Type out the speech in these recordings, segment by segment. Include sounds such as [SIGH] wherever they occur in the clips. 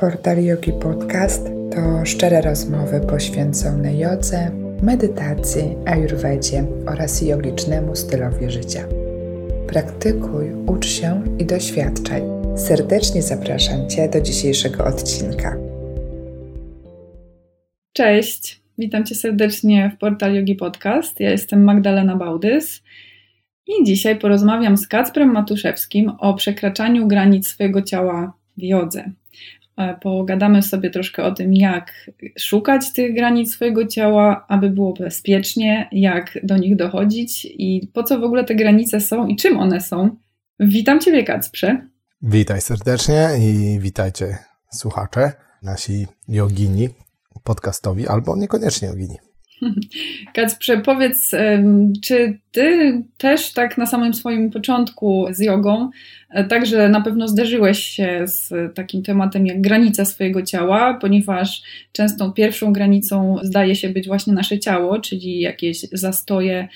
Portal Yogi Podcast to szczere rozmowy poświęcone jodze, medytacji, ayurvedzie oraz jogicznemu stylowi życia. Praktykuj, ucz się i doświadczaj. Serdecznie zapraszam Cię do dzisiejszego odcinka. Cześć, witam Cię serdecznie w Portal Yogi Podcast. Ja jestem Magdalena Bałdys i dzisiaj porozmawiam z Kacprem Matuszewskim o przekraczaniu granic swojego ciała w jodze. E, pogadamy sobie troszkę o tym, jak szukać tych granic swojego ciała, aby było bezpiecznie, jak do nich dochodzić i po co w ogóle te granice są i czym one są. Witam Ciebie, Kacprze. Witaj serdecznie i witajcie słuchacze, nasi jogini podcastowi, albo niekoniecznie jogini. [LAUGHS] Kacprze, powiedz, czy ty też tak na samym swoim początku z jogą, także na pewno zderzyłeś się z takim tematem jak granica swojego ciała, ponieważ często pierwszą granicą zdaje się być właśnie nasze ciało, czyli jakieś zastoje,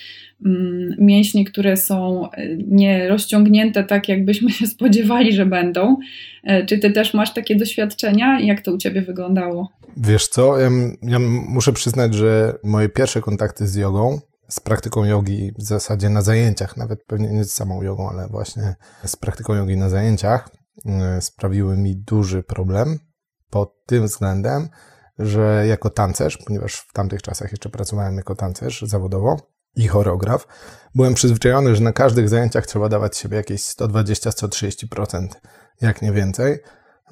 mm, mięśnie, które są e, nie rozciągnięte tak, jakbyśmy się spodziewali, że będą. E, czy ty też masz takie doświadczenia? Jak to u ciebie wyglądało? Wiesz co, ja, ja, muszę przyznać, że moje pierwsze kontakty z jogą, z praktyką jogi w zasadzie na zajęciach, nawet pewnie nie z samą jogą, ale właśnie z praktyką jogi na zajęciach, yy, sprawiły mi duży problem pod tym względem, że jako tancerz, ponieważ w tamtych czasach jeszcze pracowałem jako tancerz zawodowo i choreograf, byłem przyzwyczajony, że na każdych zajęciach trzeba dawać siebie jakieś 120-130%, jak nie więcej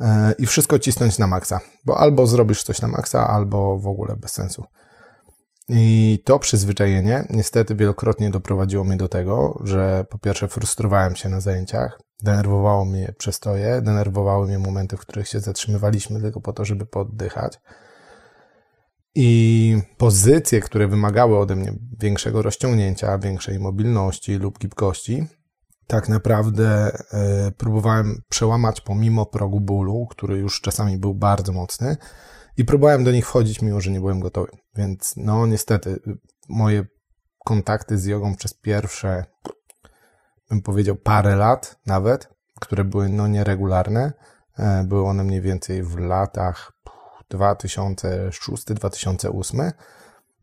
E, i wszystko cisnąć na maksa, bo albo zrobisz coś na maksa, albo w ogóle bez sensu. I to przyzwyczajenie niestety wielokrotnie doprowadziło mnie do tego, że po pierwsze frustrowałem się na zajęciach, denerwowało mnie przestoje, denerwowały mnie momenty, w których się zatrzymywaliśmy tylko po to, żeby poddychać. I pozycje, które wymagały ode mnie większego rozciągnięcia, większej mobilności lub gibkości, tak naprawdę y, próbowałem przełamać pomimo progu bólu, który już czasami był bardzo mocny i próbowałem do nich wchodzić, mimo że nie byłem gotowy. Więc no niestety moje kontakty z jogą przez pierwsze, bym powiedział, parę lat nawet, które były no nieregularne, y, były one mniej więcej w latach 2006-2008,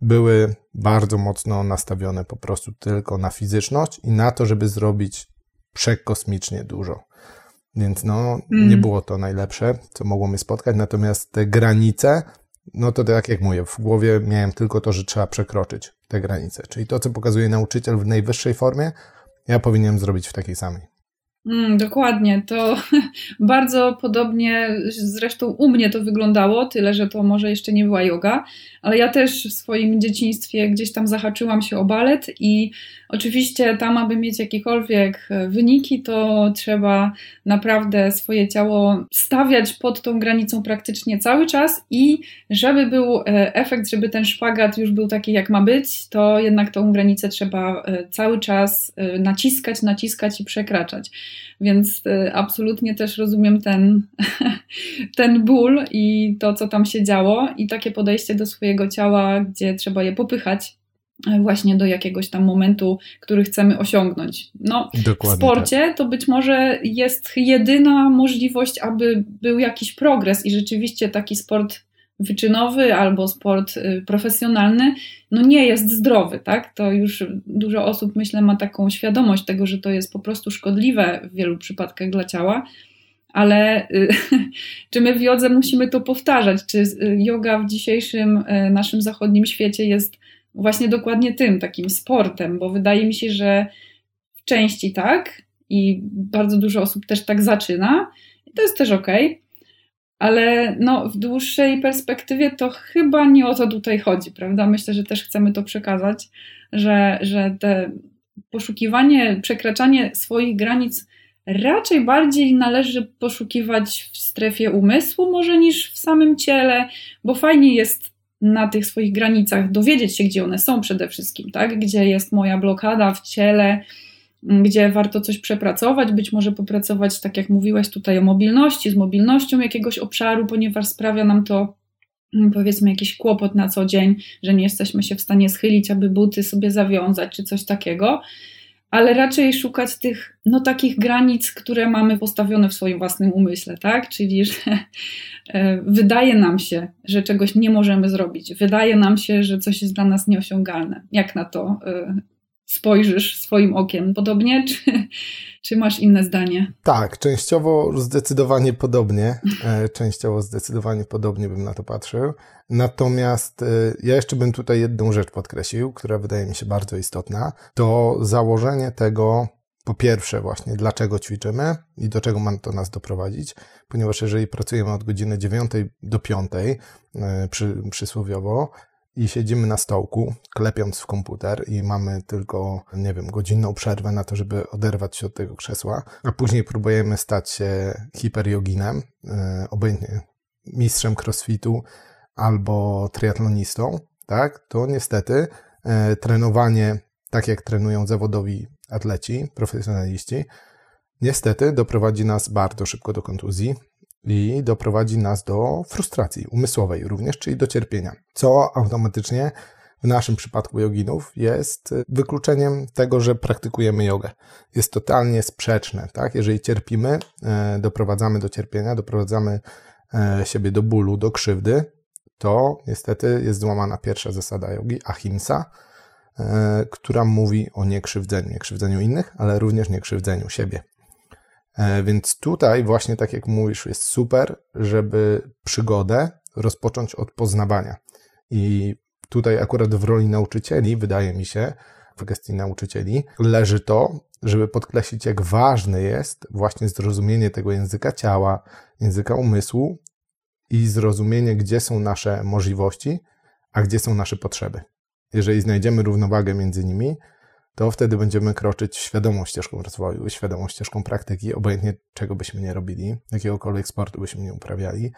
były bardzo mocno nastawione po prostu tylko na fizyczność i na to, żeby zrobić przekosmicznie dużo. Więc no, mm. nie było to najlepsze, co mogło mnie spotkać. Natomiast te granice, no to tak jak mówię, w głowie miałem tylko to, że trzeba przekroczyć te granice. Czyli to, co pokazuje nauczyciel w najwyższej formie, ja powinienem zrobić w takiej samej. Mm, dokładnie, to [LAUGHS] bardzo podobnie zresztą u mnie to wyglądało, tyle że to może jeszcze nie była yoga, ale ja też w swoim dzieciństwie gdzieś tam zahaczyłam się o balet i oczywiście tam, aby mieć jakiekolwiek e, wyniki, to trzeba naprawdę swoje ciało stawiać pod tą granicą praktycznie cały czas i żeby był e, efekt, żeby ten szpagat już był taki jak ma być, to jednak tą granicę trzeba e, cały czas naciskać, naciskać i przekraczać. Więc absolutnie też rozumiem ten, [LAUGHS] ten ból i to, co tam się działo i takie podejście do swojego swojego ciała, gdzie trzeba je popychać e, właśnie do jakiegoś tam momentu, który chcemy osiągnąć. No, Dokładnie w sporcie tak. to być może jest jedyna możliwość, aby był jakiś progres i rzeczywiście taki sport wyczynowy albo sport y, profesjonalny, no nie jest zdrowy, tak? To już dużo osób, myślę, ma taką świadomość tego, że to jest po prostu szkodliwe w wielu przypadkach dla ciała ale y, [LAUGHS] czy my w jodze musimy to powtarzać? Czy y, yoga w dzisiejszym naszym zachodnim świecie jest właśnie dokładnie tym, takim sportem? Bo wydaje mi się, że w części tak i bardzo dużo osób też tak zaczyna i to jest też ok, ale no, w dłuższej perspektywie to chyba nie o to tutaj chodzi, prawda? Myślę, że też chcemy to przekazać, że, że te poszukiwanie, przekraczanie swoich granic raczej bardziej należy poszukiwać w strefie umysłu może niż w samym ciele, bo fajnie jest na tych swoich granicach dowiedzieć się, gdzie one są przede wszystkim, tak? Gdzie jest moja blokada w ciele, gdzie warto coś przepracować, być może popracować, tak jak mówiłeś tutaj o mobilności, z mobilnością jakiegoś obszaru, ponieważ sprawia nam to mm, powiedzmy jakiś kłopot na co dzień, że nie jesteśmy się w stanie schylić, aby buty sobie zawiązać czy coś takiego ale raczej szukać tych, no takich granic, które mamy postawione w swoim własnym umyśle, tak? Czyli, że [LAUGHS] e, wydaje nam się, że czegoś nie możemy zrobić, wydaje nam się, że coś jest dla nas nieosiągalne. Jak na to e, spojrzysz swoim okiem? Podobnie, czy, czy masz inne zdanie? Tak, częściowo zdecydowanie podobnie. E, częściowo zdecydowanie podobnie bym na to patrzył. Natomiast e, ja jeszcze bym tutaj jedną rzecz podkreślił, która wydaje mi się bardzo istotna. To założenie tego, po pierwsze, właśnie dlaczego ćwiczymy i do czego ma to nas doprowadzić, ponieważ jeżeli pracujemy od godziny 9 do 5 e, przy, przysłowiowo, i siedzimy na stołku, klepiąc w komputer i mamy tylko, nie wiem, godzinną przerwę na to, żeby oderwać się od tego krzesła, a później próbujemy stać się hiperjoginem, e, obojętnie mistrzem crossfitu albo triatlonistą, tak, to niestety e, trenowanie, tak jak trenują zawodowi atleci, profesjonaliści, niestety doprowadzi nas bardzo szybko do kontuzji, i doprowadzi nas do frustracji umysłowej również, czyli do cierpienia, co automatycznie w naszym przypadku joginów jest wykluczeniem tego, że praktykujemy jogę. Jest totalnie sprzeczne, tak? Jeżeli cierpimy, e, doprowadzamy do cierpienia, doprowadzamy e, siebie do bólu, do krzywdy, to niestety jest złamana pierwsza zasada jogi, ahimsa, e, która mówi o niekrzywdzeniu, niekrzywdzeniu innych, ale również niekrzywdzeniu siebie. E, więc tutaj właśnie tak jak mówisz, jest super, żeby przygodę rozpocząć od poznawania. I tutaj akurat w roli nauczycieli, wydaje mi się, w gestii nauczycieli, leży to, żeby podkreślić, jak ważne jest właśnie zrozumienie tego języka ciała, języka umysłu i zrozumienie, gdzie są nasze możliwości, a gdzie są nasze potrzeby. Jeżeli znajdziemy równowagę między nimi, to wtedy będziemy kroczyć świadomą ścieżką rozwoju, świadomą ścieżką praktyki, obojętnie czego byśmy nie robili, jakiegokolwiek sportu byśmy nie uprawiali,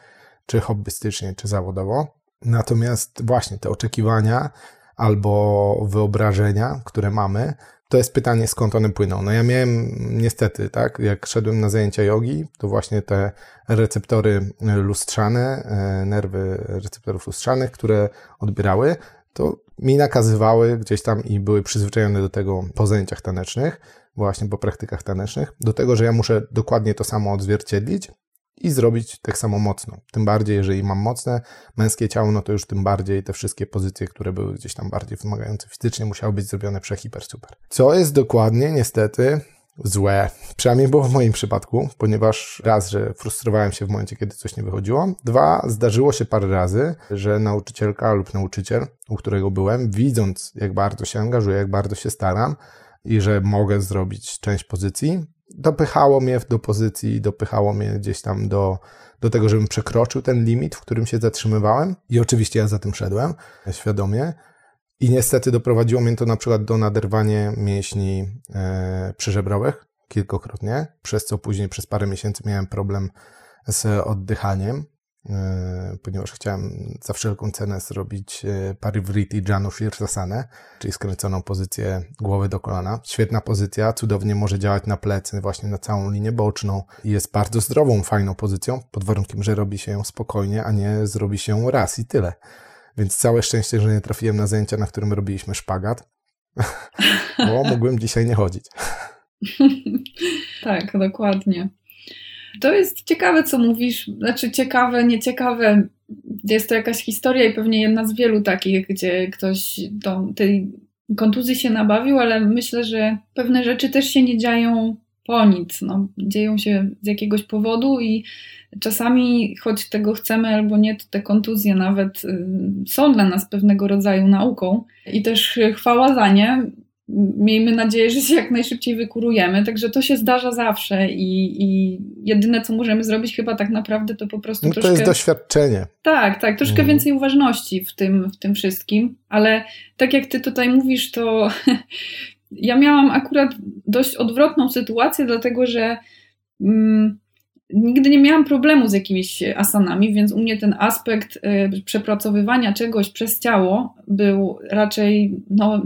czy hobbystycznie, czy zawodowo. Natomiast właśnie te oczekiwania albo wyobrażenia, które mamy, to jest pytanie, skąd one płyną. No ja miałem niestety, tak, jak szedłem na zajęcia jogi, to właśnie te receptory lustrzane, e, nerwy receptorów lustrzanych, które odbierały, to mi nakazywały gdzieś tam i były przyzwyczajone do tego po zajęciach tanecznych, właśnie po praktykach tanecznych, do tego, że ja muszę dokładnie to samo odzwierciedlić i zrobić tak samo mocno. Tym bardziej, jeżeli mam mocne męskie ciało, no to już tym bardziej te wszystkie pozycje, które były gdzieś tam bardziej wymagające fizycznie, musiały być zrobione prze hiper super. Co jest dokładnie niestety złe. Przynajmniej było w moim przypadku, ponieważ raz, że frustrowałem się w momencie, kiedy coś nie wychodziło. Dwa, zdarzyło się parę razy, że nauczycielka lub nauczyciel, u którego byłem, widząc jak bardzo się angażuję, jak bardzo się staram i że mogę zrobić część pozycji, dopychało mnie do pozycji, dopychało mnie gdzieś tam do, do tego, żebym przekroczył ten limit, w którym się zatrzymywałem. I oczywiście ja za tym szedłem świadomie. I niestety doprowadziło mnie to na przykład do naderwania mięśni e, przyżebrowych kilkokrotnie, przez co później przez parę miesięcy miałem problem z oddychaniem, e, ponieważ chciałem za wszelką cenę zrobić e, parivriti janu shirsasane, czyli skręconą pozycję głowy do kolana. Świetna pozycja, cudownie może działać na plecy, właśnie na całą linię boczną jest bardzo zdrową, fajną pozycją, pod warunkiem, że robi się ją spokojnie, a nie zrobi się raz i tyle. Więc całe szczęście, że nie trafiłem na zajęcia, na którym robiliśmy szpagat, [LAUGHS] bo mogłem dzisiaj nie chodzić. [LAUGHS] tak, dokładnie. To jest ciekawe, co mówisz. Znaczy, ciekawe, nieciekawe. Jest to jakaś historia i pewnie jedna z wielu takich, gdzie ktoś do tej kontuzji się nabawił, ale myślę, że pewne rzeczy też się nie dzieją po nic. No, dzieją się z jakiegoś powodu i czasami, choć tego chcemy albo nie, to te kontuzje nawet y, są dla nas pewnego rodzaju nauką i też chwała za nie. Miejmy nadzieję, że się jak najszybciej wykurujemy, także to się zdarza zawsze i, i jedyne, co możemy zrobić chyba tak naprawdę, to po prostu no, troszkę... To jest doświadczenie. Tak, tak, troszkę mm. więcej uważności w tym, w tym wszystkim, ale tak jak ty tutaj mówisz, to ja miałam akurat dość odwrotną sytuację, dlatego że mm, nigdy nie miałam problemu z jakimiś asanami, więc u mnie ten aspekt y, przepracowywania czegoś przez ciało był raczej, no,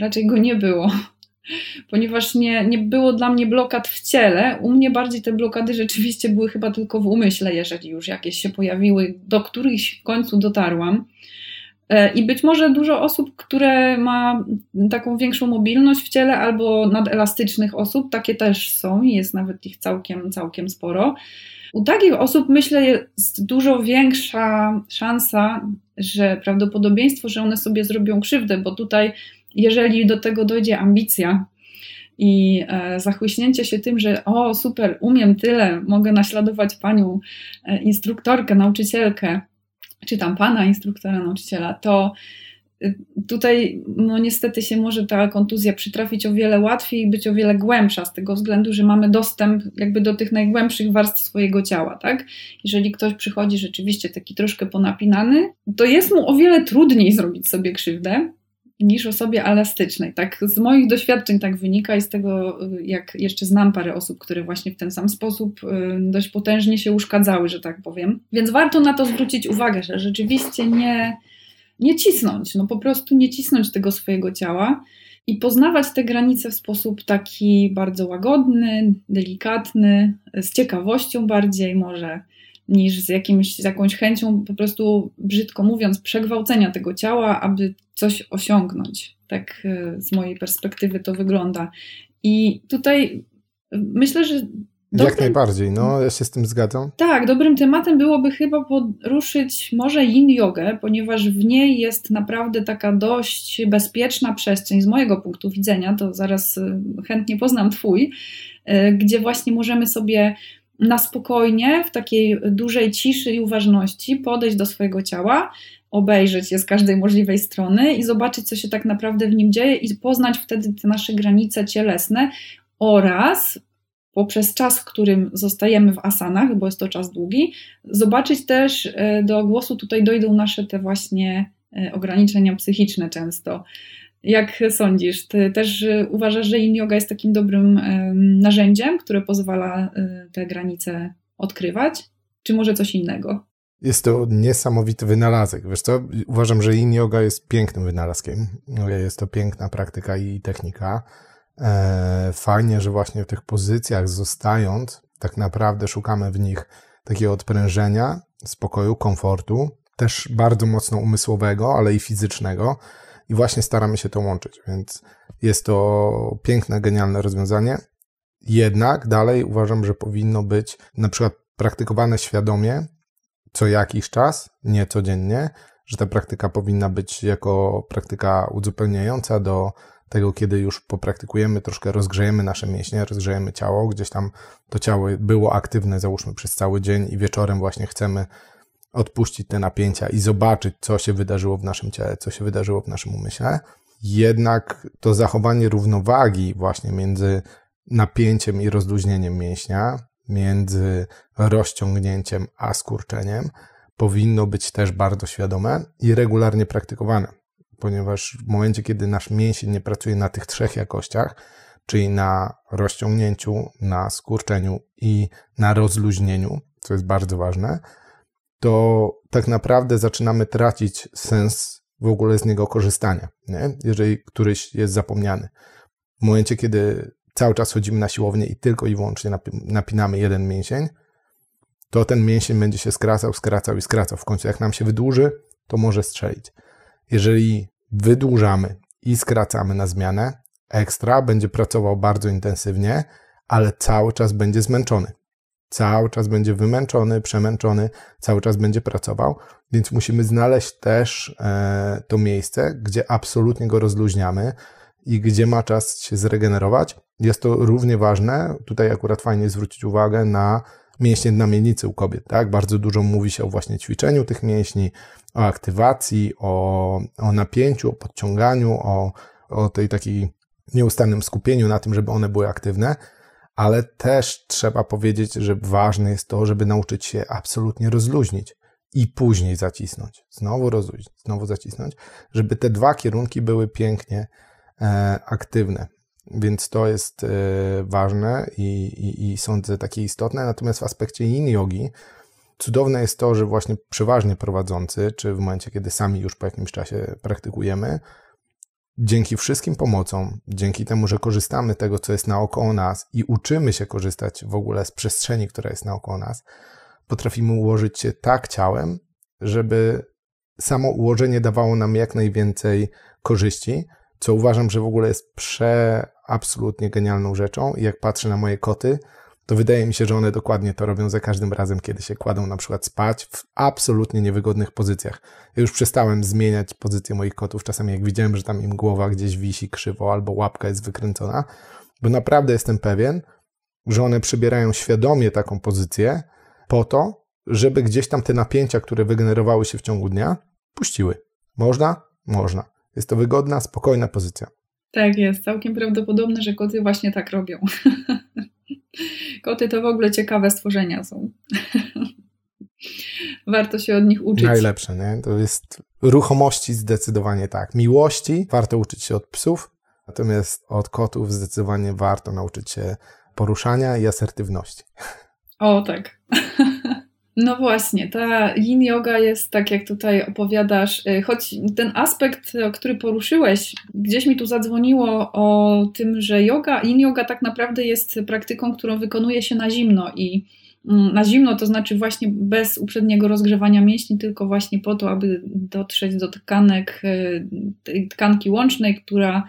raczej go nie było. [LAUGHS] Ponieważ nie, nie było dla mnie blokad w ciele, u mnie bardziej te blokady rzeczywiście były chyba tylko w umyśle, jeżeli już jakieś się pojawiły, do których w końcu dotarłam. E, I być może dużo osób, które ma taką większą mobilność w ciele albo nadelastycznych osób, takie też są jest nawet ich całkiem, całkiem sporo. U takich osób myślę jest dużo większa szansa, że prawdopodobieństwo, że one sobie zrobią krzywdę, bo tutaj jeżeli do tego dojdzie ambicja i e, zachłyśnięcie się tym, że o super, umiem tyle, mogę naśladować panią e, instruktorkę, nauczycielkę, czy tam pana instruktora, nauczyciela, to y, tutaj no niestety się może ta kontuzja przytrafić o wiele łatwiej i być o wiele głębsza z tego względu, że mamy dostęp jakby do tych najgłębszych warstw swojego ciała, tak? Jeżeli ktoś przychodzi rzeczywiście taki troszkę ponapinany, to jest mu o wiele trudniej zrobić sobie krzywdę, niż osobie elastycznej. Tak z moich doświadczeń tak wynika i z tego, jak jeszcze znam parę osób, które właśnie w ten sam sposób y, dość potężnie się uszkadzały, że tak powiem. Więc warto na to zwrócić uwagę, że rzeczywiście nie, nie cisnąć, no po prostu nie cisnąć tego swojego ciała i poznawać te granice w sposób taki bardzo łagodny, delikatny, z ciekawością bardziej może niż z, jakimś, z jakąś chęcią, po prostu brzydko mówiąc, przegwałcenia tego ciała, aby coś osiągnąć. Tak e, z mojej perspektywy to wygląda. I tutaj myślę, że. Dobrym, Jak najbardziej, no ja się z tym zgadzam. Tak, dobrym tematem byłoby chyba poruszyć może yin jogę, ponieważ w niej jest naprawdę taka dość bezpieczna przestrzeń z mojego punktu widzenia, to zaraz e, chętnie poznam Twój, gdzie właśnie możemy sobie na spokojnie, w takiej dużej ciszy i uważności podejść do swojego ciała, obejrzeć je z każdej możliwej strony i zobaczyć, co się tak naprawdę w nim dzieje i poznać wtedy te nasze granice cielesne oraz poprzez czas, w którym zostajemy w asanach, bo jest to czas długi, zobaczyć też e, do głosu tutaj dojdą nasze te właśnie e, ograniczenia psychiczne często. Jak sądzisz? Ty też y, uważasz, że yin yoga jest takim dobrym narzędziem, które pozwala y, te granice odkrywać? Czy może coś innego? Jest to niesamowity wynalazek. Wiesz co? Uważam, że yin yoga jest pięknym wynalazkiem. Jest to piękna praktyka i technika. E, fajnie, że właśnie w tych pozycjach zostając, tak naprawdę szukamy w nich takiego odprężenia, spokoju, komfortu, też bardzo mocno umysłowego, ale i fizycznego i właśnie staramy się to łączyć, więc jest to piękne, genialne rozwiązanie. Jednak dalej uważam, że powinno być na przykład praktykowane świadomie co jakiś czas, nie codziennie, że ta praktyka powinna być jako praktyka uzupełniająca do tego, kiedy już popraktykujemy, troszkę rozgrzejemy nasze mięśnie, rozgrzejemy ciało, gdzieś tam to ciało było aktywne, załóżmy przez cały dzień i wieczorem właśnie chcemy odpuścić te napięcia i zobaczyć, co się wydarzyło w naszym ciele, co się wydarzyło w naszym umyśle. Jednak to zachowanie równowagi właśnie między napięciem i rozluźnieniem mięśnia, między rozciągnięciem a skurczeniem, powinno być też bardzo świadome i regularnie praktykowane, ponieważ w momencie, kiedy nasz mięsień nie pracuje na tych trzech jakościach, czyli na rozciągnięciu, na skurczeniu i na rozluźnieniu, co jest bardzo ważne, to tak naprawdę zaczynamy tracić sens w ogóle z niego korzystania, nie? jeżeli któryś jest zapomniany. W momencie, kiedy cały czas chodzimy na siłownię i tylko i wyłącznie napinamy jeden mięsień, to ten mięsień będzie się skracał, skracał i skracał. W końcu, jak nam się wydłuży, to może strzelić. Jeżeli wydłużamy i skracamy na zmianę, ekstra będzie pracował bardzo intensywnie, ale cały czas będzie zmęczony. Cały czas będzie wymęczony, przemęczony, cały czas będzie pracował, więc musimy znaleźć też e, to miejsce, gdzie absolutnie go rozluźniamy i gdzie ma czas się zregenerować. Jest to równie ważne, tutaj akurat fajnie zwrócić uwagę na mięśnie na miednicy u kobiet, tak? Bardzo dużo mówi się o właśnie ćwiczeniu tych mięśni, o aktywacji, o, o napięciu, o podciąganiu, o, o tej takiej nieustannym skupieniu na tym, żeby one były aktywne, ale też trzeba powiedzieć, że ważne jest to, żeby nauczyć się absolutnie rozluźnić i później zacisnąć. Znowu rozluźnić, znowu zacisnąć, żeby te dwa kierunki były pięknie e, aktywne. Więc to jest e, ważne i, i, i sądzę takie istotne. Natomiast w aspekcie yin yogi cudowne jest to, że właśnie przeważnie prowadzący, czy w momencie, kiedy sami już po jakimś czasie praktykujemy, dzięki wszystkim pomocom, dzięki temu, że korzystamy tego, co jest naokoło nas i uczymy się korzystać w ogóle z przestrzeni, która jest naokoło nas, potrafimy ułożyć się tak ciałem, żeby samo ułożenie dawało nam jak najwięcej korzyści, co uważam, że w ogóle jest prze absolutnie genialną rzeczą. I jak patrzę na moje koty, to wydaje mi się, że one dokładnie to robią za każdym razem, kiedy się kładą na przykład spać w absolutnie niewygodnych pozycjach. Ja już przestałem zmieniać pozycję moich kotów, czasami jak widziałem, że tam im głowa gdzieś wisi krzywo albo łapka jest wykręcona, bo naprawdę jestem pewien, że one przybierają świadomie taką pozycję po to, żeby gdzieś tam te napięcia, które wygenerowały się w ciągu dnia, puściły. Można? Można. Jest to wygodna, spokojna pozycja. Tak jest, całkiem prawdopodobne, że koty właśnie tak robią. [LAUGHS] Koty to w ogóle ciekawe stworzenia są. [LAUGHS] Warto się od nich uczyć. Najlepsze, nie? To jest ruchomości zdecydowanie tak. Miłości warto uczyć się od psów, natomiast od kotów zdecydowanie warto nauczyć się poruszania i asertywności. O, tak. [LAUGHS] No właśnie, ta yin yoga jest tak, jak tutaj opowiadasz, y, choć ten aspekt, który poruszyłeś, gdzieś mi tu zadzwoniło o tym, że yoga, yin yoga tak naprawdę jest praktyką, którą wykonuje się na zimno i mm, na zimno to znaczy właśnie bez uprzedniego rozgrzewania mięśni, tylko właśnie po to, aby dotrzeć do tkanek, y, tej tkanki łącznej, która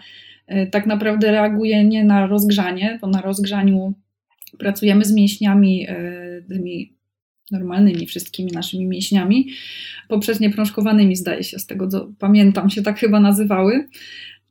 y, tak naprawdę reaguje nie na rozgrzanie, bo na rozgrzaniu pracujemy z mięśniami tymi normalnymi wszystkimi naszymi mięśniami, poprzednie prążkowanymi zdaje się, z tego co pamiętam się tak chyba nazywały.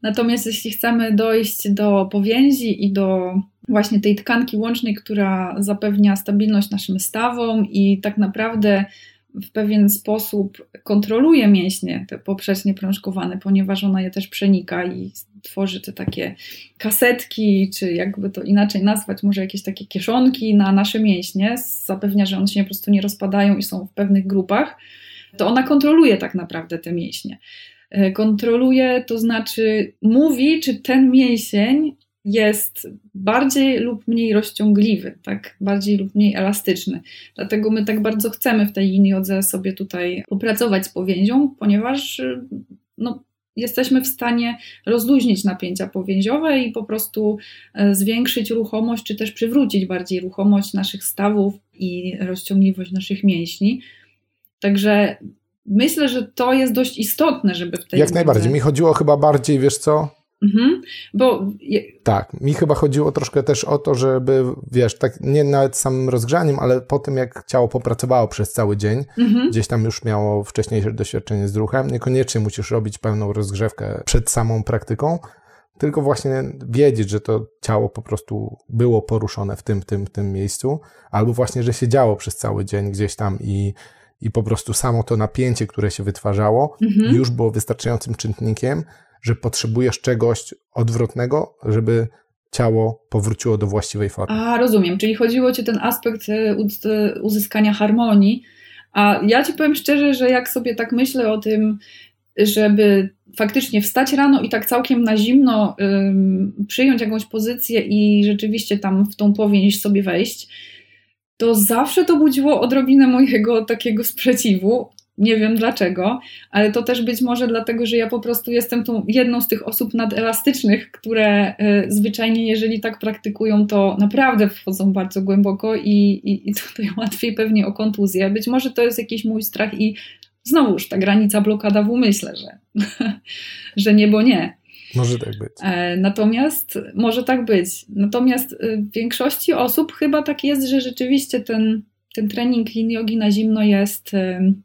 Natomiast jeśli chcemy dojść do powięzi i do właśnie tej tkanki łącznej, która zapewnia stabilność naszym stawom i tak naprawdę w pewien sposób kontroluje mięśnie, te poprzecznie prążkowane, ponieważ ona je też przenika i tworzy te takie kasetki, czy jakby to inaczej nazwać, może jakieś takie kieszonki na nasze mięśnie, zapewnia, że one się po prostu nie rozpadają i są w pewnych grupach, to ona kontroluje tak naprawdę te mięśnie. E, kontroluje, to znaczy mówi, czy ten mięsień jest bardziej lub mniej rozciągliwy, tak? bardziej lub mniej elastyczny. Dlatego my tak bardzo chcemy w tej linii jodze sobie tutaj popracować z powięzią, ponieważ no, jesteśmy w stanie rozluźnić napięcia powięziowe i po prostu e, zwiększyć ruchomość, czy też przywrócić bardziej ruchomość naszych stawów i rozciągliwość naszych mięśni. Także myślę, że to jest dość istotne, żeby w tej. Jak najbardziej. Mi chodziło chyba bardziej, wiesz co, Mhm, bo... Tak, mi chyba chodziło troszkę też o to, żeby, wiesz, tak nie nawet samym rozgrzaniem, ale po tym jak ciało popracowało przez cały dzień, mhm. gdzieś tam już miało wcześniejsze doświadczenie z ruchem, niekoniecznie musisz robić pełną rozgrzewkę przed samą praktyką, tylko właśnie wiedzieć, że to ciało po prostu było poruszone w tym, tym, tym miejscu, albo właśnie, że się działo przez cały dzień gdzieś tam i, i po prostu samo to napięcie, które się wytwarzało, mhm. już było wystarczającym czynnikiem, że potrzebujesz czegoś odwrotnego, żeby ciało powróciło do właściwej formy. A, rozumiem. Czyli chodziło ci o ten aspekt e, uzyskania harmonii. A ja ci powiem szczerze, że jak sobie tak myślę o tym, żeby faktycznie wstać rano i tak całkiem na zimno ym, przyjąć jakąś pozycję i rzeczywiście tam w tą powięź sobie wejść, to zawsze to budziło odrobinę mojego takiego sprzeciwu, nie wiem dlaczego, ale to też być może dlatego, że ja po prostu jestem tą jedną z tych osób nadelastycznych, które y, zwyczajnie, jeżeli tak praktykują, to naprawdę wchodzą bardzo głęboko i, i, i tutaj [LAUGHS] łatwiej pewnie o kontuzję. Być może to jest jakiś mój strach i znowuż ta granica blokada w umyśle, że, [LAUGHS] że nie, bo nie. Może tak być. E, natomiast może tak być. Natomiast y, w większości osób chyba tak jest, że rzeczywiście ten ten trening yin yogi na zimno jest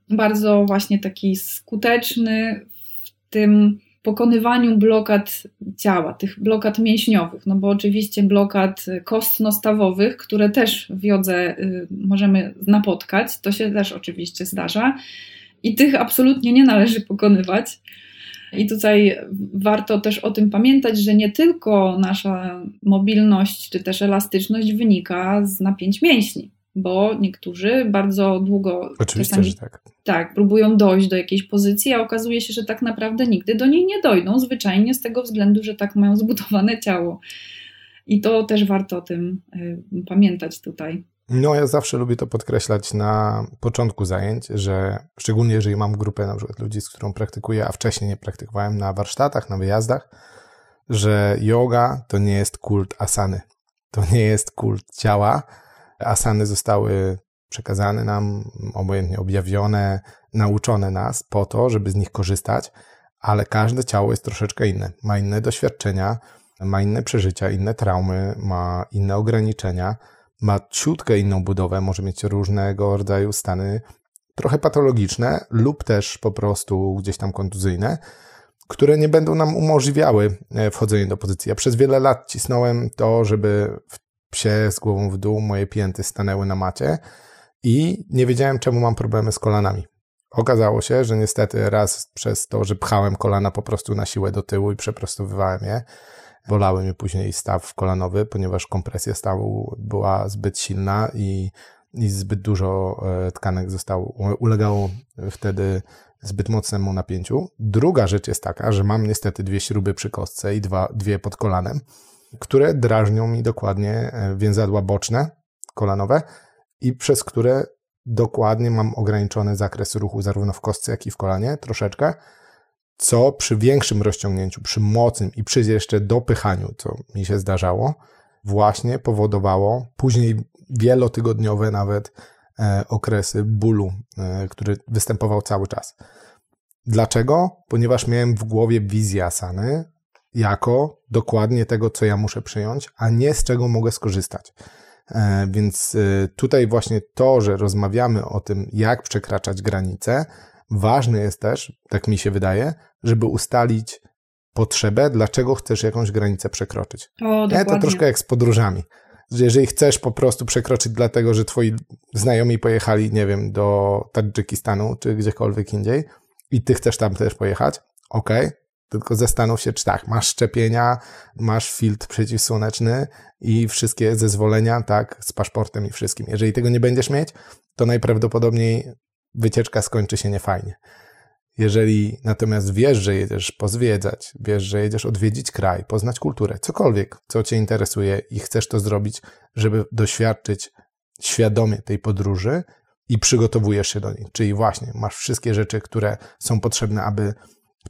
bardzo właśnie taki skuteczny w tym pokonywaniu blokad ciała, tych blokad mięśniowych, no bo oczywiście blokad kostno-stawowych, które też w jodze y, możemy napotkać, to się też oczywiście zdarza. I tych absolutnie nie należy pokonywać. I tutaj warto też o tym pamiętać, że nie tylko nasza mobilność czy też elastyczność wynika z napięć mięśni bo niektórzy bardzo długo Oczywiście, że tak. tak, próbują dojść do jakiejś pozycji, a okazuje się, że tak naprawdę nigdy do niej nie dojdą, zwyczajnie z tego względu, że tak mają [LAUGHS] zbudowane ciało. I to też warto o tym y, pamiętać tutaj. No, ja zawsze lubię to podkreślać na początku zajęć, że szczególnie jeżeli mam grupę na przykład ludzi, z którą praktykuję, a wcześniej nie praktykowałem na warsztatach, na wyjazdach, że yoga to nie jest kult asany. To nie jest kult ciała, asany zostały przekazane nam, obojętnie objawione, nauczone nas po to, żeby z nich korzystać, ale każde ciało jest troszeczkę inne. Ma inne doświadczenia, ma inne przeżycia, inne traumy, ma inne ograniczenia, ma ciutkę inną budowę, może mieć różnego rodzaju stany trochę patologiczne lub też po prostu gdzieś tam kontuzyjne, które nie będą nam umożliwiały e, wchodzenie do pozycji. Ja przez wiele lat cisnąłem to, żeby w psie z głową w dół moje pięty stanęły na macie i nie wiedziałem, czemu mam problemy z kolanami. Okazało się, że niestety raz przez to, że pchałem kolana po prostu na siłę do tyłu i przeprostowywałem je, bolały mnie później staw kolanowy, ponieważ kompresja stawu była zbyt silna i, i zbyt dużo e, tkanek zostało, ulegało wtedy zbyt mocnemu napięciu. Druga rzecz jest taka, że mam niestety dwie śruby przy kostce i dwa, dwie pod kolanem, które drażnią mi dokładnie e, więzadła boczne, kolanowe i przez które dokładnie mam ograniczony zakres ruchu zarówno w kostce, jak i w kolanie, troszeczkę, co przy większym rozciągnięciu, przy mocnym i przy jeszcze dopychaniu, co mi się zdarzało, właśnie powodowało później wielotygodniowe nawet e, okresy bólu, e, który występował cały czas. Dlaczego? Ponieważ miałem w głowie wizję asany jako dokładnie tego, co ja muszę przyjąć, a nie z czego mogę skorzystać. E, więc e, tutaj właśnie to, że rozmawiamy o tym, jak przekraczać granice, ważne jest też, tak mi się wydaje, żeby ustalić potrzebę, dlaczego chcesz jakąś granicę przekroczyć. O, nie, to troszkę jak z podróżami. Jeżeli chcesz po prostu przekroczyć dlatego, że twoi znajomi pojechali, nie wiem, do Tadżykistanu czy gdziekolwiek indziej i ty chcesz tam też pojechać, ok, tylko zastanów się, czy tak, masz szczepienia, masz filtr przeciwsłoneczny i wszystkie zezwolenia, tak, z paszportem i wszystkim. Jeżeli tego nie będziesz mieć, to najprawdopodobniej wycieczka skończy się niefajnie. Jeżeli natomiast wiesz, że jedziesz pozwiedzać, wiesz, że jedziesz odwiedzić kraj, poznać kulturę, cokolwiek, co Cię interesuje i chcesz to zrobić, żeby doświadczyć świadomie tej podróży i przygotowujesz się do niej. Czyli właśnie masz wszystkie rzeczy, które są potrzebne, aby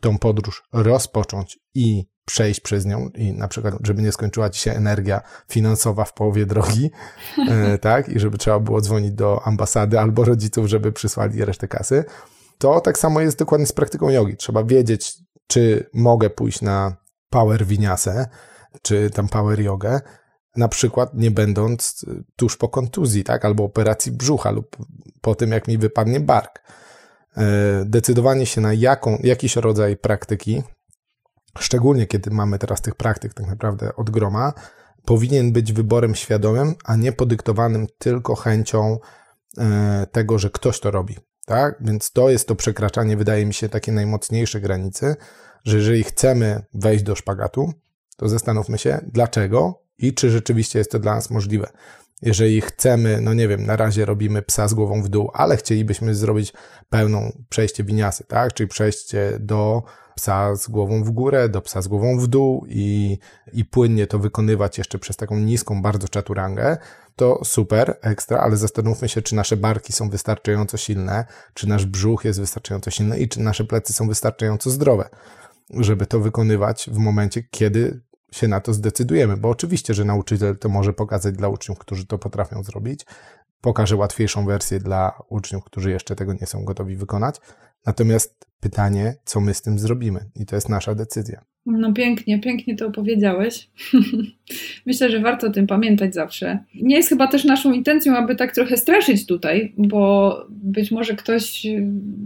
tą podróż rozpocząć i przejść przez nią i na przykład, żeby nie skończyła ci się energia finansowa w połowie drogi, [LAUGHS] e, tak, i żeby trzeba było dzwonić do ambasady albo rodziców, żeby przysłali resztę kasy, to tak samo jest dokładnie z praktyką jogi. Trzeba wiedzieć, czy mogę pójść na power winiasę, czy tam power jogę, na przykład nie będąc tuż po kontuzji, tak, albo operacji brzucha lub po tym, jak mi wypadnie bark. E, decydowanie się na jaką, jakiś rodzaj praktyki, szczególnie kiedy mamy teraz tych praktyk tak naprawdę od groma, powinien być wyborem świadomym, a nie podyktowanym tylko chęcią e, tego, że ktoś to robi. Tak? Więc to jest to przekraczanie, wydaje mi się, takie najmocniejsze granice, że jeżeli chcemy wejść do szpagatu, to zastanówmy się, dlaczego i czy rzeczywiście jest to dla nas możliwe jeżeli chcemy, no nie wiem, na razie robimy psa z głową w dół, ale chcielibyśmy zrobić pełną przejście winiasy, tak? Czyli przejście do psa z głową w górę, do psa z głową w dół i, i płynnie to wykonywać jeszcze przez taką niską bardzo czaturangę, to super, ekstra, ale zastanówmy się, czy nasze barki są wystarczająco silne, czy nasz brzuch jest wystarczająco silny i czy nasze plecy są wystarczająco zdrowe, żeby to wykonywać w momencie, kiedy się na to zdecydujemy, bo oczywiście, że nauczyciel to może pokazać dla uczniów, którzy to potrafią zrobić, pokaże łatwiejszą wersję dla uczniów, którzy jeszcze tego nie są gotowi wykonać. Natomiast pytanie, co my z tym zrobimy? I to jest nasza decyzja. No pięknie, pięknie to opowiedziałeś. [LAUGHS] Myślę, że warto o tym pamiętać zawsze. Nie jest chyba też naszą intencją, aby tak trochę straszyć tutaj, bo być może ktoś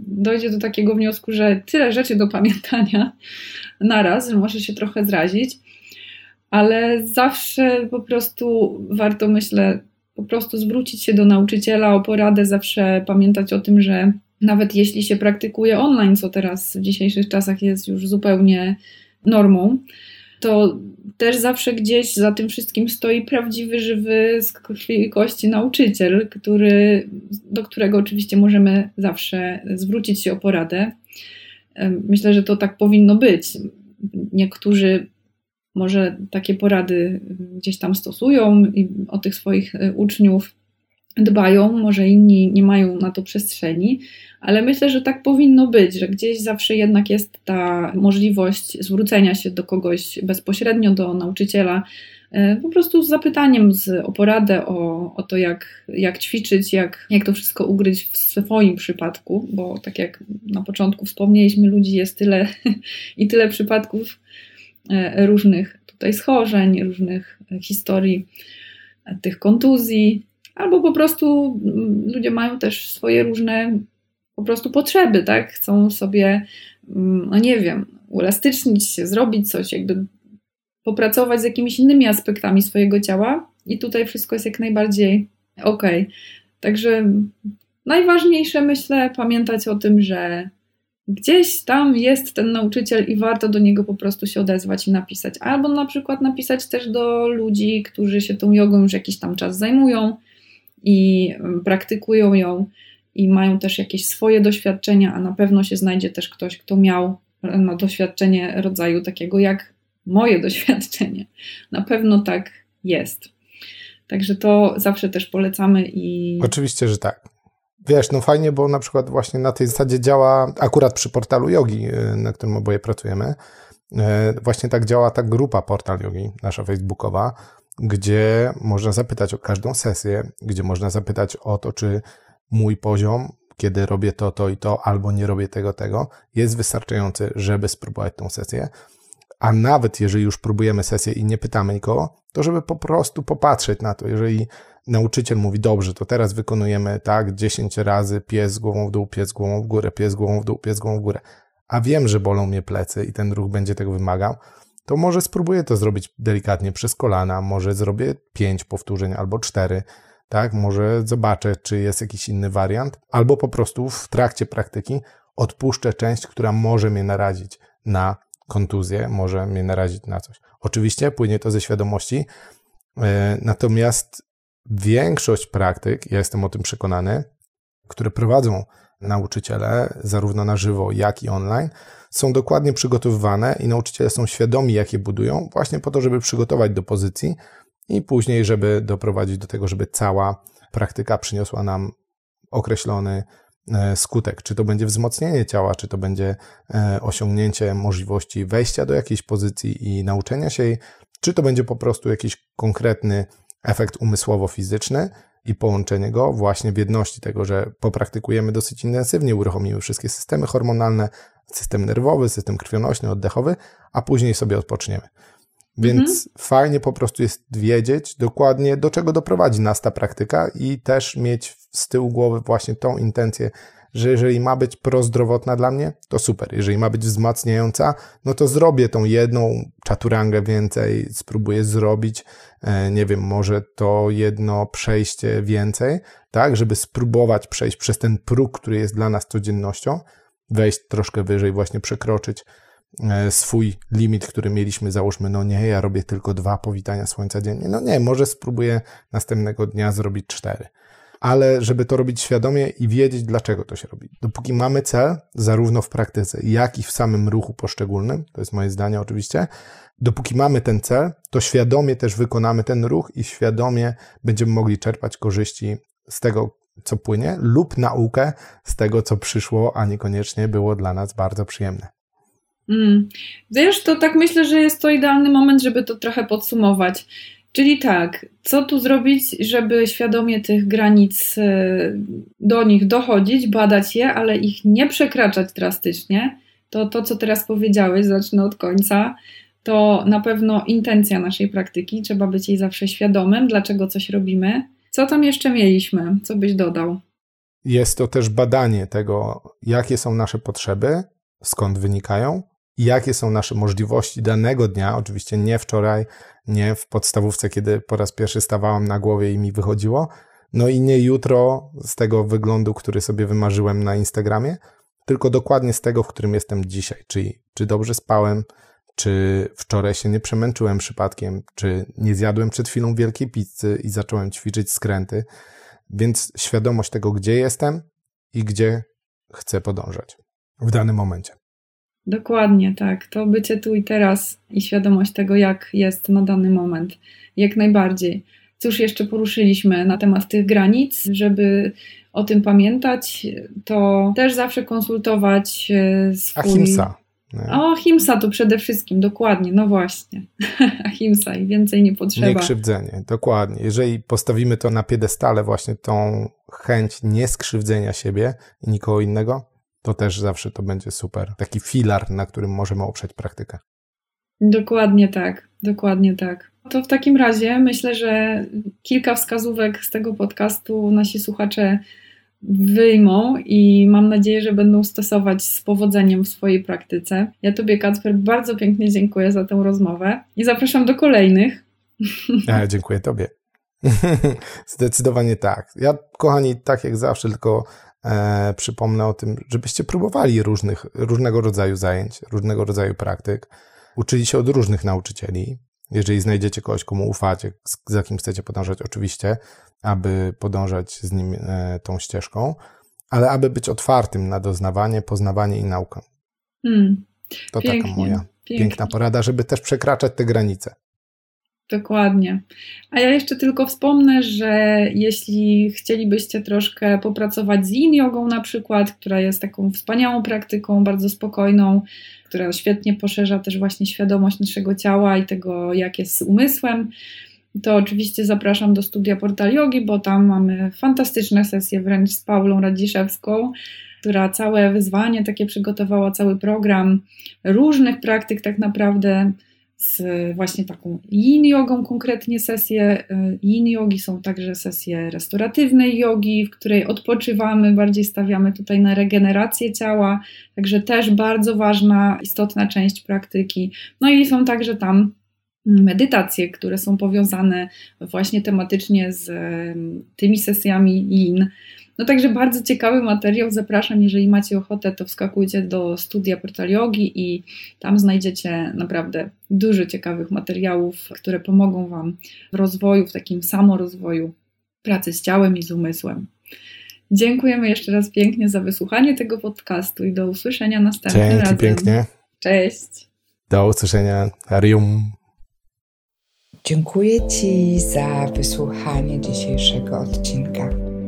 dojdzie do takiego wniosku, że tyle rzeczy do pamiętania [LAUGHS] naraz, że może się trochę zrazić ale zawsze po prostu warto, myślę, po prostu zwrócić się do nauczyciela o poradę, zawsze pamiętać o tym, że nawet jeśli się praktykuje online, co teraz w dzisiejszych czasach jest już zupełnie normą, to też zawsze gdzieś za tym wszystkim stoi prawdziwy, żywy z krwi i kości nauczyciel, który, do którego oczywiście możemy zawsze zwrócić się o poradę. Myślę, że to tak powinno być. Niektórzy może takie porady gdzieś tam stosują i o tych swoich e, uczniów dbają, może inni nie mają na to przestrzeni, ale myślę, że tak powinno być, że gdzieś zawsze jednak jest ta możliwość zwrócenia się do kogoś bezpośrednio, do nauczyciela, E, po prostu z zapytaniem z, o poradę, o, o to, jak, jak ćwiczyć, jak, jak to wszystko ugryźć w swoim przypadku, bo tak jak na początku wspomnieliśmy, ludzi jest tyle [LAUGHS] i tyle przypadków różnych tutaj schorzeń, różnych historii e, tych kontuzji, albo po prostu mm, ludzie mają też swoje różne po prostu potrzeby, tak? Chcą sobie, mm, no nie wiem, uelastycznić się, zrobić coś, jakby popracować z jakimiś innymi aspektami swojego ciała i tutaj wszystko jest jak najbardziej ok. Także najważniejsze myślę pamiętać o tym, że gdzieś tam jest ten nauczyciel i warto do niego po prostu się odezwać i napisać. Albo na przykład napisać też do ludzi, którzy się tą jogą już jakiś tam czas zajmują i praktykują ją i mają też jakieś swoje doświadczenia, a na pewno się znajdzie też ktoś, kto miał no, doświadczenie rodzaju takiego jak moje [LAUGHS] doświadczenie. Na pewno tak jest. Także to zawsze też polecamy i. Oczywiście, że tak. Wiesz, no fajnie, bo na przykład właśnie na tej zasadzie działa akurat przy portalu yogi, y, na którym oboje pracujemy. Y, właśnie tak działa ta grupa Portal Yogi, nasza facebookowa, gdzie można zapytać o każdą sesję, gdzie można zapytać o to, czy mój poziom, kiedy robię to, to i to, albo nie robię tego, tego, jest wystarczający, żeby spróbować tą sesję a nawet jeżeli już próbujemy sesję i nie pytamy nikogo, to żeby po prostu popatrzeć na to. Jeżeli nauczyciel mówi, dobrze, to teraz wykonujemy tak 10 razy pies głową w dół, pies głową w górę, pies głową w dół, pies głową w górę, a wiem, że bolą mnie plecy i ten ruch będzie tego wymagał, to może spróbuję to zrobić delikatnie przez kolana, może zrobię 5 powtórzeń albo 4, tak? Może zobaczę, czy jest jakiś inny wariant, albo po prostu w trakcie praktyki odpuszczę część, która może mnie narazić na kontuzję, może mnie narazić na coś. Oczywiście płynie to ze świadomości, e, natomiast większość praktyk, ja jestem o tym przekonany, które prowadzą nauczyciele, zarówno na żywo, jak i online, są dokładnie przygotowywane i nauczyciele są świadomi, jak je budują, właśnie po to, żeby przygotować do pozycji i później, żeby doprowadzić do tego, żeby cała praktyka przyniosła nam określony skutek. Czy to będzie wzmocnienie ciała, czy to będzie e, osiągnięcie możliwości wejścia do jakiejś pozycji i nauczenia się jej, czy to będzie po prostu jakiś konkretny efekt umysłowo-fizyczny i połączenie go właśnie w jedności tego, że popraktykujemy dosyć intensywnie, uruchomimy wszystkie systemy hormonalne, system nerwowy, system krwionośny, oddechowy, a później sobie odpoczniemy. Więc mhm. fajnie po prostu jest wiedzieć dokładnie, do czego doprowadzi nas ta praktyka i też mieć z tyłu głowy właśnie tą intencję, że jeżeli ma być prozdrowotna dla mnie, to super. Jeżeli ma być wzmacniająca, no to zrobię tą jedną czaturangę więcej, spróbuję zrobić, e, nie wiem, może to jedno przejście więcej, tak, żeby spróbować przejść przez ten próg, który jest dla nas codziennością, wejść troszkę wyżej, właśnie przekroczyć swój limit, który mieliśmy, załóżmy, no nie, ja robię tylko dwa powitania słońca dziennie. No nie, może spróbuję następnego dnia zrobić cztery. Ale żeby to robić świadomie i wiedzieć, dlaczego to się robi. Dopóki mamy cel, zarówno w praktyce, jak i w samym ruchu poszczególnym, to jest moje zdanie oczywiście, dopóki mamy ten cel, to świadomie też wykonamy ten ruch i świadomie będziemy mogli czerpać korzyści z tego, co płynie, lub naukę z tego, co przyszło, a niekoniecznie było dla nas bardzo przyjemne. Mm. Wiesz, to tak myślę, że jest to idealny moment, żeby to trochę podsumować. Czyli tak, co tu zrobić, żeby świadomie tych granic e, do nich dochodzić, badać je, ale ich nie przekraczać drastycznie. To to, co teraz powiedziałeś, zacznę od końca, to na pewno intencja naszej praktyki. Trzeba być jej zawsze świadomym, dlaczego coś robimy. Co tam jeszcze mieliśmy? Co byś dodał? Jest to też badanie tego, jakie są nasze potrzeby, skąd wynikają jakie są nasze możliwości danego dnia, oczywiście nie wczoraj, nie w podstawówce, kiedy po raz pierwszy stawałam na głowie i mi wychodziło, no i nie jutro z tego wyglądu, który sobie wymarzyłem na Instagramie, tylko dokładnie z tego, w którym jestem dzisiaj, czyli czy dobrze spałem, czy wczoraj się nie przemęczyłem przypadkiem, czy nie zjadłem przed chwilą wielkiej pizzy i zacząłem ćwiczyć skręty, więc świadomość tego, gdzie jestem i gdzie chcę podążać w danym momencie. Dokładnie, tak. To bycie tu i teraz i świadomość tego, jak jest na dany moment. Jak najbardziej. Cóż jeszcze poruszyliśmy na temat tych granic, żeby o tym pamiętać, to też zawsze konsultować e, swój... Ahimsa. O, Himsa to przede wszystkim, dokładnie, no właśnie. [LAUGHS] Himsa i więcej nie potrzeba. Niekrzywdzenie, dokładnie. Jeżeli postawimy to na piedestale, właśnie tą chęć nieskrzywdzenia siebie i nikogo innego, to też zawsze to będzie super. Taki filar, na którym możemy oprzeć praktykę. Dokładnie tak, dokładnie tak. To w takim razie myślę, że kilka wskazówek z tego podcastu nasi słuchacze wyjmą i mam nadzieję, że będą stosować z powodzeniem w swojej praktyce. Ja Tobie, Kacper, bardzo pięknie dziękuję za tę rozmowę i zapraszam do kolejnych. Ja dziękuję Tobie. [LAUGHS] Zdecydowanie tak. Ja, kochani, tak jak zawsze, tylko e, przypomnę o tym, żebyście próbowali różnych, różnego rodzaju zajęć, różnego rodzaju praktyk, uczyli się od różnych nauczycieli. Jeżeli znajdziecie kogoś, komu ufacie, za kim chcecie podążać, oczywiście, aby podążać z nim e, tą ścieżką, ale aby być otwartym na doznawanie, poznawanie i naukę. Hmm. To pięknie, taka moja pięknie. piękna porada, żeby też przekraczać te granice. Dokładnie. A ja jeszcze tylko wspomnę, że jeśli chcielibyście troszkę popracować z yin jogą na przykład, która jest taką wspaniałą praktyką, bardzo spokojną, która świetnie poszerza też właśnie świadomość naszego ciała i tego, jak jest z umysłem, to oczywiście zapraszam do studia Portal Yogi, bo tam mamy fantastyczne sesje wręcz z Paulą Radziszewską, która całe wyzwanie takie przygotowała, cały program różnych praktyk tak naprawdę z właśnie taką yin jogą, konkretnie sesje y, yin jogi, są także sesje restauratywnej jogi, w której odpoczywamy, bardziej stawiamy tutaj na regenerację ciała, także też bardzo ważna, istotna część praktyki. No i są także tam medytacje, które są powiązane właśnie tematycznie z tymi sesjami yin. No także bardzo ciekawy materiał, zapraszam, jeżeli macie ochotę, to wskakujcie do studia Portal Yogi i tam znajdziecie naprawdę dużo ciekawych materiałów, które pomogą Wam w rozwoju, w takim samorozwoju pracy z ciałem i z umysłem. Dziękujemy jeszcze raz pięknie za wysłuchanie tego podcastu i do usłyszenia następnym Dzięki razem. pięknie. Cześć. Do usłyszenia. Arium. Dziękuję Ci za wysłuchanie dzisiejszego odcinka.